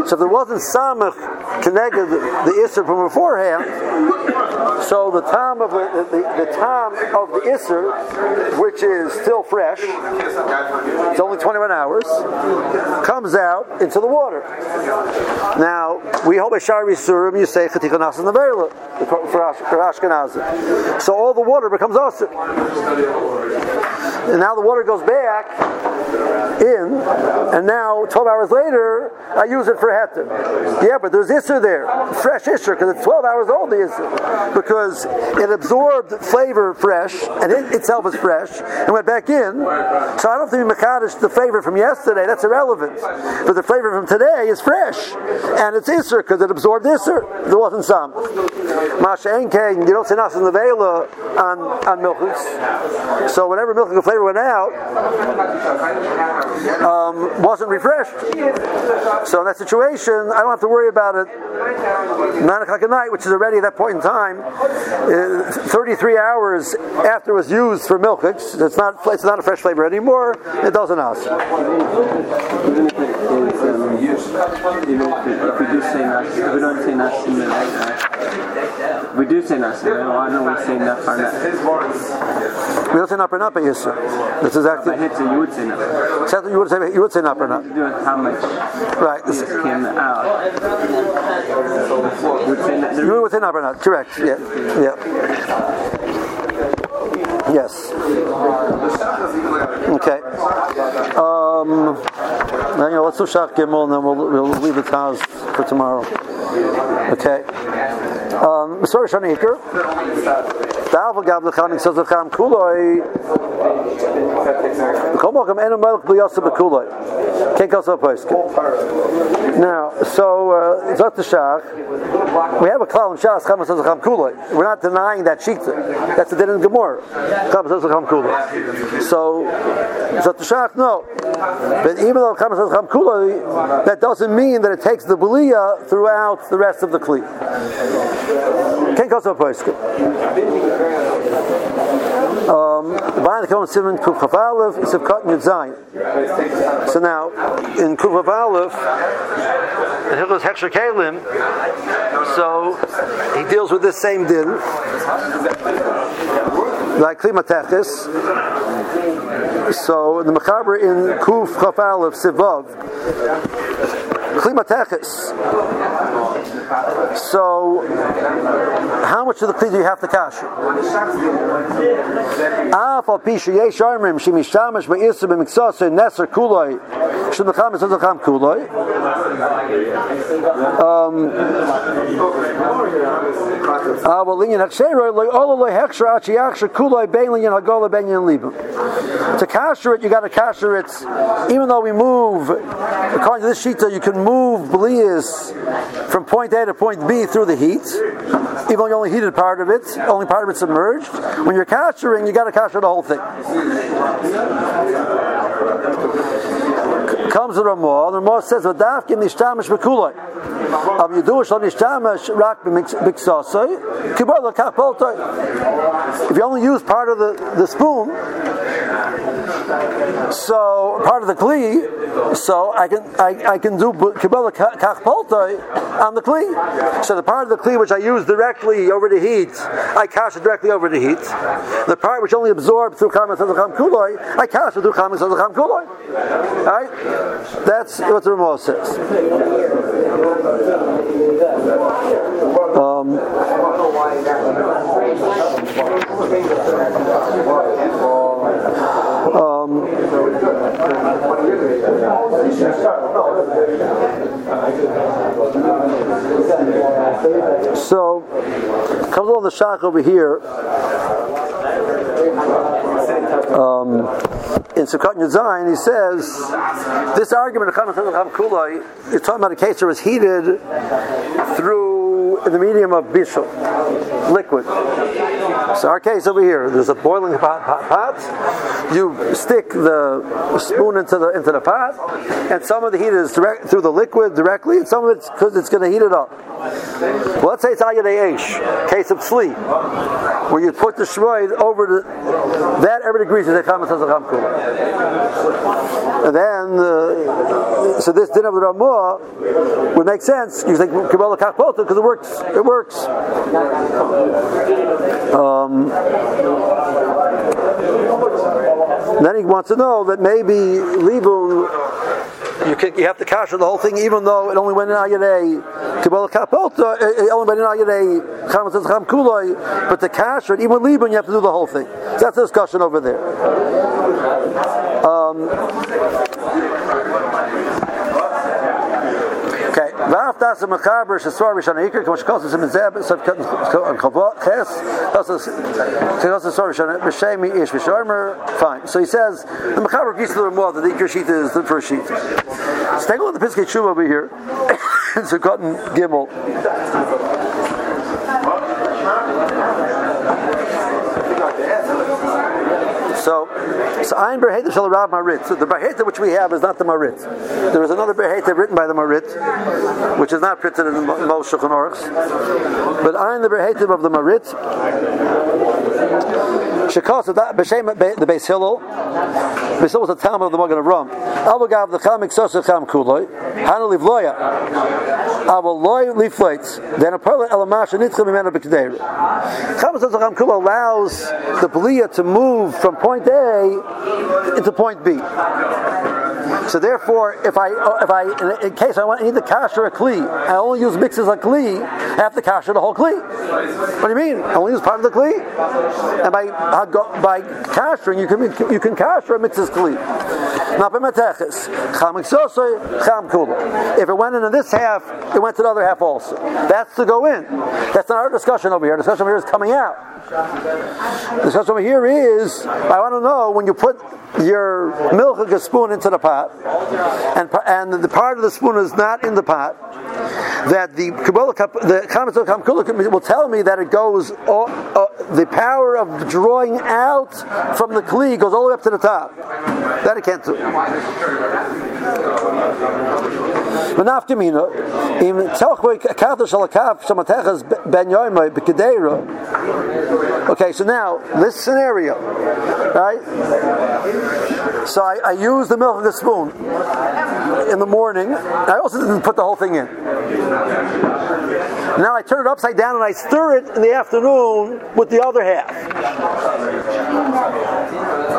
So if there wasn't Samach connected the Isser from beforehand, so the time of the, the, the time of the Isser, which is still fresh, it's only 21 hours, comes out into the water. Now, we by Shari Surim, you say Chatikanas and the Ash, for Ashkenazim. So all the water becomes Asr. And now the water goes back in, and now 12 hours later, I use it for Heter. Yeah, but there's Isser there, fresh Isser, because it's 12 hours old, the Isser. Because it absorbed flavor fresh, and it itself is fresh, and went back in. So I don't think Makadish, the flavor from yesterday, that's irrelevant. But the flavor from today is fresh, and it's Isser, because it absorbed Isser. There wasn't some. Masha Enke, you don't say Nas in the Vela on, on milchiks. So whenever milchik flavor went out, um, wasn't refreshed. So in that situation, I don't have to worry about it. Nine o'clock at night, which is already at that point in time, uh, 33 hours after it was used for milchiks. It's not it's not a fresh flavor anymore. It doesn't us. If we do say nas, if we don't say nas we do say nas, well, I know we say nafarnat. We don't say napper napa yisur. This is By actually hitza, you would say nafar. exactly you would say you would say napper napa. To do with how much Right. it came out. Would You would say napper. Correct. Yeah. Yeah. Yes. Okay. Um, now, you let's do Shach Gimel and then we'll, we'll leave the Taz for tomorrow. Okay. Um, Shani l'chanik says kuloi. Now, so, uh, Zot Shach, we have a klal in Shas, Chama says l'cham kuloi. We're not denying that shita. That's the din in Gemara. Chama says l'cham kuloi. So, Zot Shach, no. But even though Chama says l'cham kuloi, that doesn't mean that it takes the belia throughout the rest of the kli. Go so um. So now, in Chaf Aleph, in Hilchos Heksher Kalim, so he deals with this same din, like Klimateches. So the Mechaber in Kuf Chaf Aleph Sivav, Klimateches. So, how much of the kli do you have to cash? Ah, Af al pisha yesh armim shemishtamesh be'isra b'miksasa neser kuloi shemacham es azacham kuloi. Libim. To casher it, you got to casher it. Even though we move, according to this shita, you can move blias from point A to point B through the heat, even you only heated part of it, only part of it submerged. When you're cashering, you got to casher the whole thing. Comes the Ramah, the Ramah says, "V'dafkin nishtamish b'kulay." Am yidush lo nishtamish rak b'miksasay, kibar l'kach. If you only use part of the, the spoon, so part of the kli, so I can I, I can do kibbutz kachpoltoi on the kli. So the part of the kli which I use directly over the heat, I cash it directly over the heat. The part which only absorbs through kamas hazacham kuloi, I cash it through kamas hazacham kuloi. Right? That's what the Ramah says. Um, um, so, comes along the shach over here. Um, in Sukkot Yudzayin, he says this argument of Kulai is talking about a case that was heated through the medium of bishul, liquid. So our case over here, there's a boiling pot, pot, pot. You stick the spoon into the into the pot, and some of the heat is direct through the liquid directly, and some of it's because it's going to heat it up. Well, let's say it's Ayad Eish, case of sleep, where you put the shroid over the that everybody agrees is a chametz And then, uh, so this din of the Ramah would make sense. You think Kabbalah Kachpota because it works. It works. Um, then he wants to know that maybe Libun you, can, you have to kasha the whole thing, even though it only went in ayadei kabbalah kapota. It only went in ayadei cham kuloi. But the kasha, even with libun, you have to do the whole thing. So that's the discussion over there. Um, Okay, ואף תעשה מקבר שסור ראשון העיקר כמו שכל זה מזה בסוף כבוד חס תעשה סור ראשון בשם איש ושומר fine. So he says the מקבר gives the little more that the Iker sheet is the first sheet. So take a look at the Pischei Teshuvah over here. *coughs* It's a cotton gimel. So, so Ein Berheta Shal Rav Marit. So the Berheta which we have is not the Marit. There is another Berheta written by the Marit, which is not printed in most Shulchan Aruchs. But Ein the Berheta of the Marit. Shekas b'shem the Beis Hillel. Hillel was a town of the Magen of Ram. Avagav the Cham Iksos Cham Kuloi. Hanu Livloya. Avaloy Lifloitz. Then a Perla Elamash Nitchim Imena B'Kdeir. Cham Iksos Cham Kuloi allows the Belia to move from point A into point B. So therefore, if I, if I, in, case I want, I need the kasher a kli, I only use mixes of kli, I have to kasher the whole kli. What do you mean? I only use part of the kli, and by by kashering, you can you can kasher mixes kli. B'meteches. Cham cham. If it went into this half, it went to the other half also. That's to go in. That's not our discussion over here. The discussion over here is coming out. The discussion over here is I want to know when you put your a spoon into the pot, and and the part of the spoon is not in the pot, that the Kabbalah, the comments of Kamkula will tell me that it goes, uh, the power of drawing out from the Kli goes all the way up to the top. That it can't do. Okay, so now this scenario, right? So I, I the milk of the spoon in the morning. I also didn't put the whole thing in. Now I turn it upside down and I stir it in the afternoon with the other half.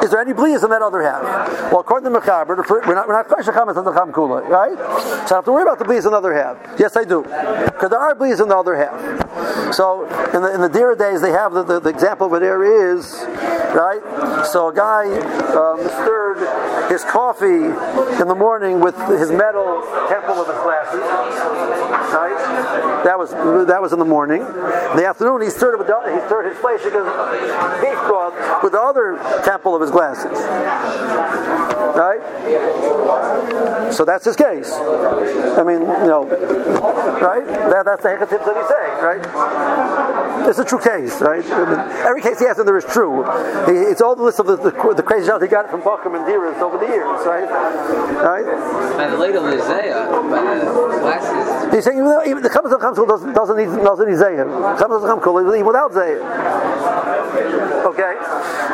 Is there any bleas in that other half? Well, according to Mechaber, we're not, we're not on the Cham Kula, right? So I have to worry about the bleas in the other half. Yes, I do, because there are bleas in the other half. So in the in the Dira days, they have the, the, the example it there is right. So a guy um, stirred his coffee in the morning with his metal temple of his glasses, right? That was that was in the morning. In the afternoon, he stirred with the, he stirred his flesh because beef broth with the other temple of his glasses. Right? So that's his case. I mean, you know, right? That, that's the hecatip that he's saying, right? It's a true case, right? I mean, every case he has in there is true. He, it's all the list of the, the, the crazy shots he got from Bakum and Diras over the years, right? Right? And later Isaiah, by the uh, glasses. He's saying even, even the Chamas Chamkul doesn't, doesn't need doesn't need Zayah. Chamas Chamkul even without Zayah. Okay,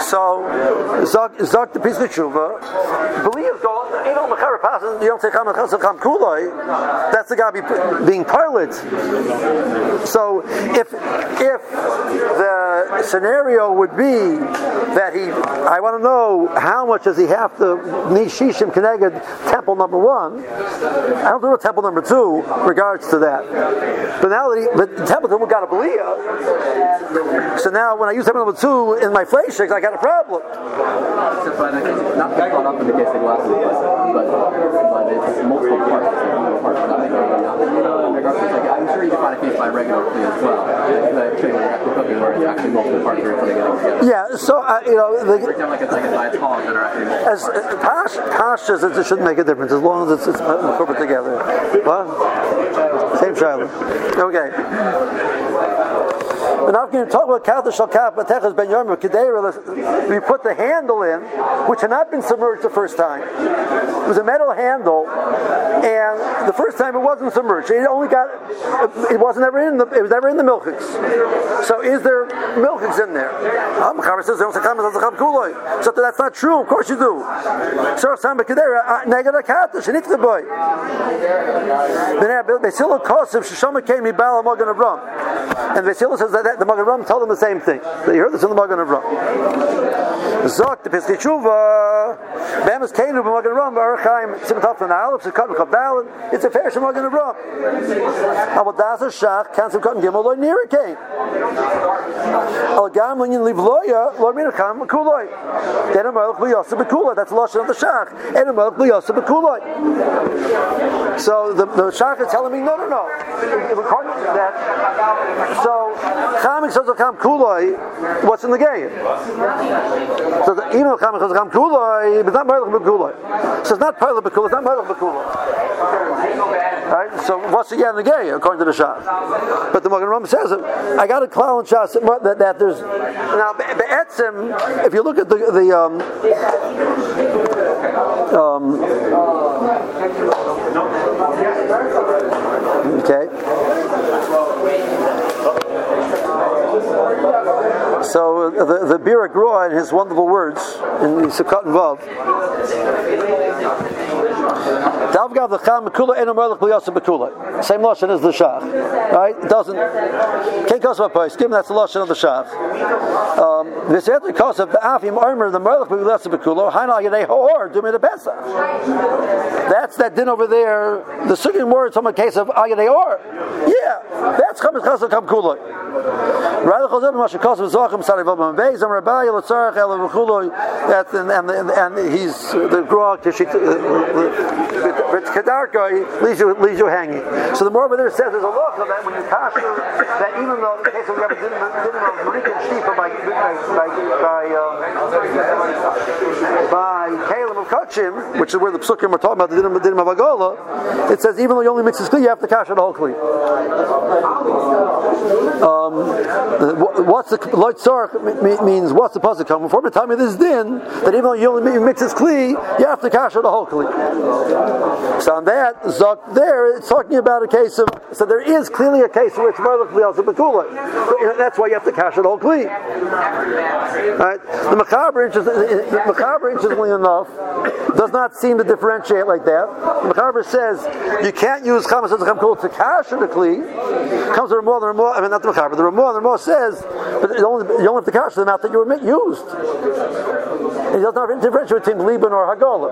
so Zok the Pischei Teshuvah believes go you know you don't say Chamas Cham That's the guy be, being pilot. So if if the scenario would be that he, I want to know how much does he have to Nishishim Keneged temple number one. I don't know temple number two regards to that. But now that he, but temple number got a Beliya. So now when I use temple number two in my fleshix, I got a problem. Not up in the case of but, but, it's multiple parts. I'm sure you can find a case by regular as well. The trailer after cooking where it's actually multiple parts are putting it together. Yeah, so uh, you know, the, like it's like a diet hog that are actually as uh, Pash, Pash says it shouldn't make a difference as long as it's, it's incorporated together. What? Same child. Okay. But now going to talk about Kaddish Shal Kaf Batechas Ben Yomer Kedera. We put the handle in, which had not been submerged the first time. It was a metal handle, and the first time it wasn't submerged. It only got, it wasn't ever in the, it was never in the milchiks. So is there milchiks in there? Um, so that's not true. Of course you do. So Samba Kedera Negada Kaddish and the boy. Basila Kosev Shishama came Ibal Mogan Avram, and Basila says that the Magen Ram told them the same thing. You heard this in the Magen Ram. Zok the Pischei Teshuvah, Bemis Kenu b'Magen Ram, Barachaim Simtaf and Aleph Sekot Chavdalin. It's a fair Shem Magen Ram. Avodas Shach Kansim Cotton Gimel Loi Nira came. Al Gam Linyan Livloya Loi Miracham Kuloi. Then Melech B'Yosef B'Kuloi. That's lashon of the Shach. And Melech B'Yosef B'Kuloi. So the, the Shach is telling me, no, no, no. According to that, so Chamik says Kam Kuloi, what's in the game? So the, even if says Kam Kuloi, but not Marlach B'Kuloi. So it's not Parla B'Kuloi, it's not Marlach B'Kuloi. Right? So what's again the gay according to the Shas? But the Magen Ram says it. I got a clown Shas that, that there's now Be'etzim. If you look at the the um, um, okay. So uh, the, the Bira Grua in his wonderful words in the Sukkot and Vav Davgav the Cham Bekula Eno Merlich B'Yasa Bekula. Same lashon as the Shach, right? It doesn't. Can't cause a poskim. That's the lashon of the Shach. Other cause of the Afim Armor the Merlich B'Yasa Bekula. Hainal Yedei Hor Dumi the Pesach. That's that din over there. The second word, some case of Ayadei Or. Yeah, that's Chametz Chasam Kam Kuloi. Rather Chazim Masha Kosav Zochim Sari Vobam Beis Am Rabbi Latzarach El V'Chuloi. That's and and and he's the Grog Tishit Kedarkoi leaves you leaves you hanging. So the more over there says there's a law that when you pass that even though in the case of we have din of Marika and Shtifa by by by by, by Caleb of Kachim, which is where the psukim are talking about the din of, din of Agola, it says even though you only mix his kli, you have to cash it whole kli. Um, what's the loit tzarch means? What's the pasuk coming? By the time of this din, that even though you only mix his kli, you have to cash it whole kli. So on that zok there, it's talking about a case of so there is clearly a case in which marlik li also bekula. That's why you have to cash it whole kli. Right? The Mechaber, the Mechaber, interestingly enough, does not seem to differentiate like that. The Mechaber says you can't use chametz as a to cash in the kli. Comes the Ramah, the Ramah, I mean not the Mechaber, the Ramah, the Ramah says, but you only, you only have to cash the amount that you were used. He does not have differentiate between Liban or Hagolah.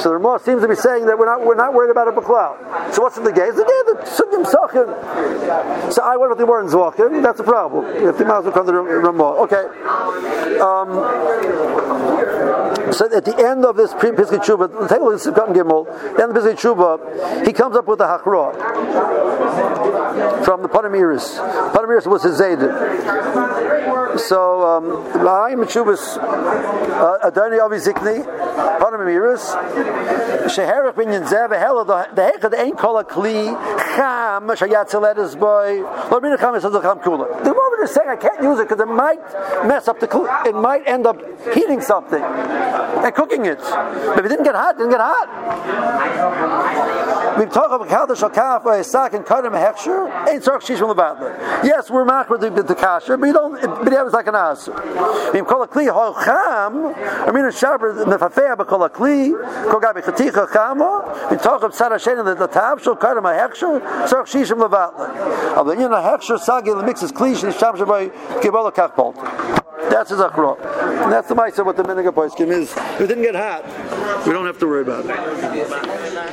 So the Ramah seems to be saying that we're not we're not worried about a baklau. So what's in the case? The the sugim sachim. So I went with the word in Zwakim. That's a problem. If the miles will come to the Ramah. Okay. Um, so at the end of this pre Piskei take a look at Sivkat and Gimel. The end of Pischei Teshuvah, he comes up with a hakra from the Panim Meiros. Panamiris was his Zayd. So, um, Lahayim Tshuvas Uh, Adoni Avi Zikni, Panim Meiros, Sheherach Binyan Zev, Hela, the Hechad Ein Kol Kli, Cham, Shayat Zeledes Boy, Lomina Cham Yisad Cham Kula. The moment is saying I can't use it because it might mess up the, it might end up heating something and cooking it. If it didn't get hot, it didn't get hot. We talk about Kalda Shakaf by uh, a sack and a hechsher, ain't Sark Shish from the Batler. Yes, we're macro the, the kasher, but you don't, but it was like an as. We call a kli I mean, a shaber, the fafea, but call we talk of Sarashen and the tab, shall cut him a Sark Shish from the mix is kli, kibola kachbolt. That's his. And that's the mice of what the Miniga Poiskim is. It didn't get hot, we don't have to worry about it.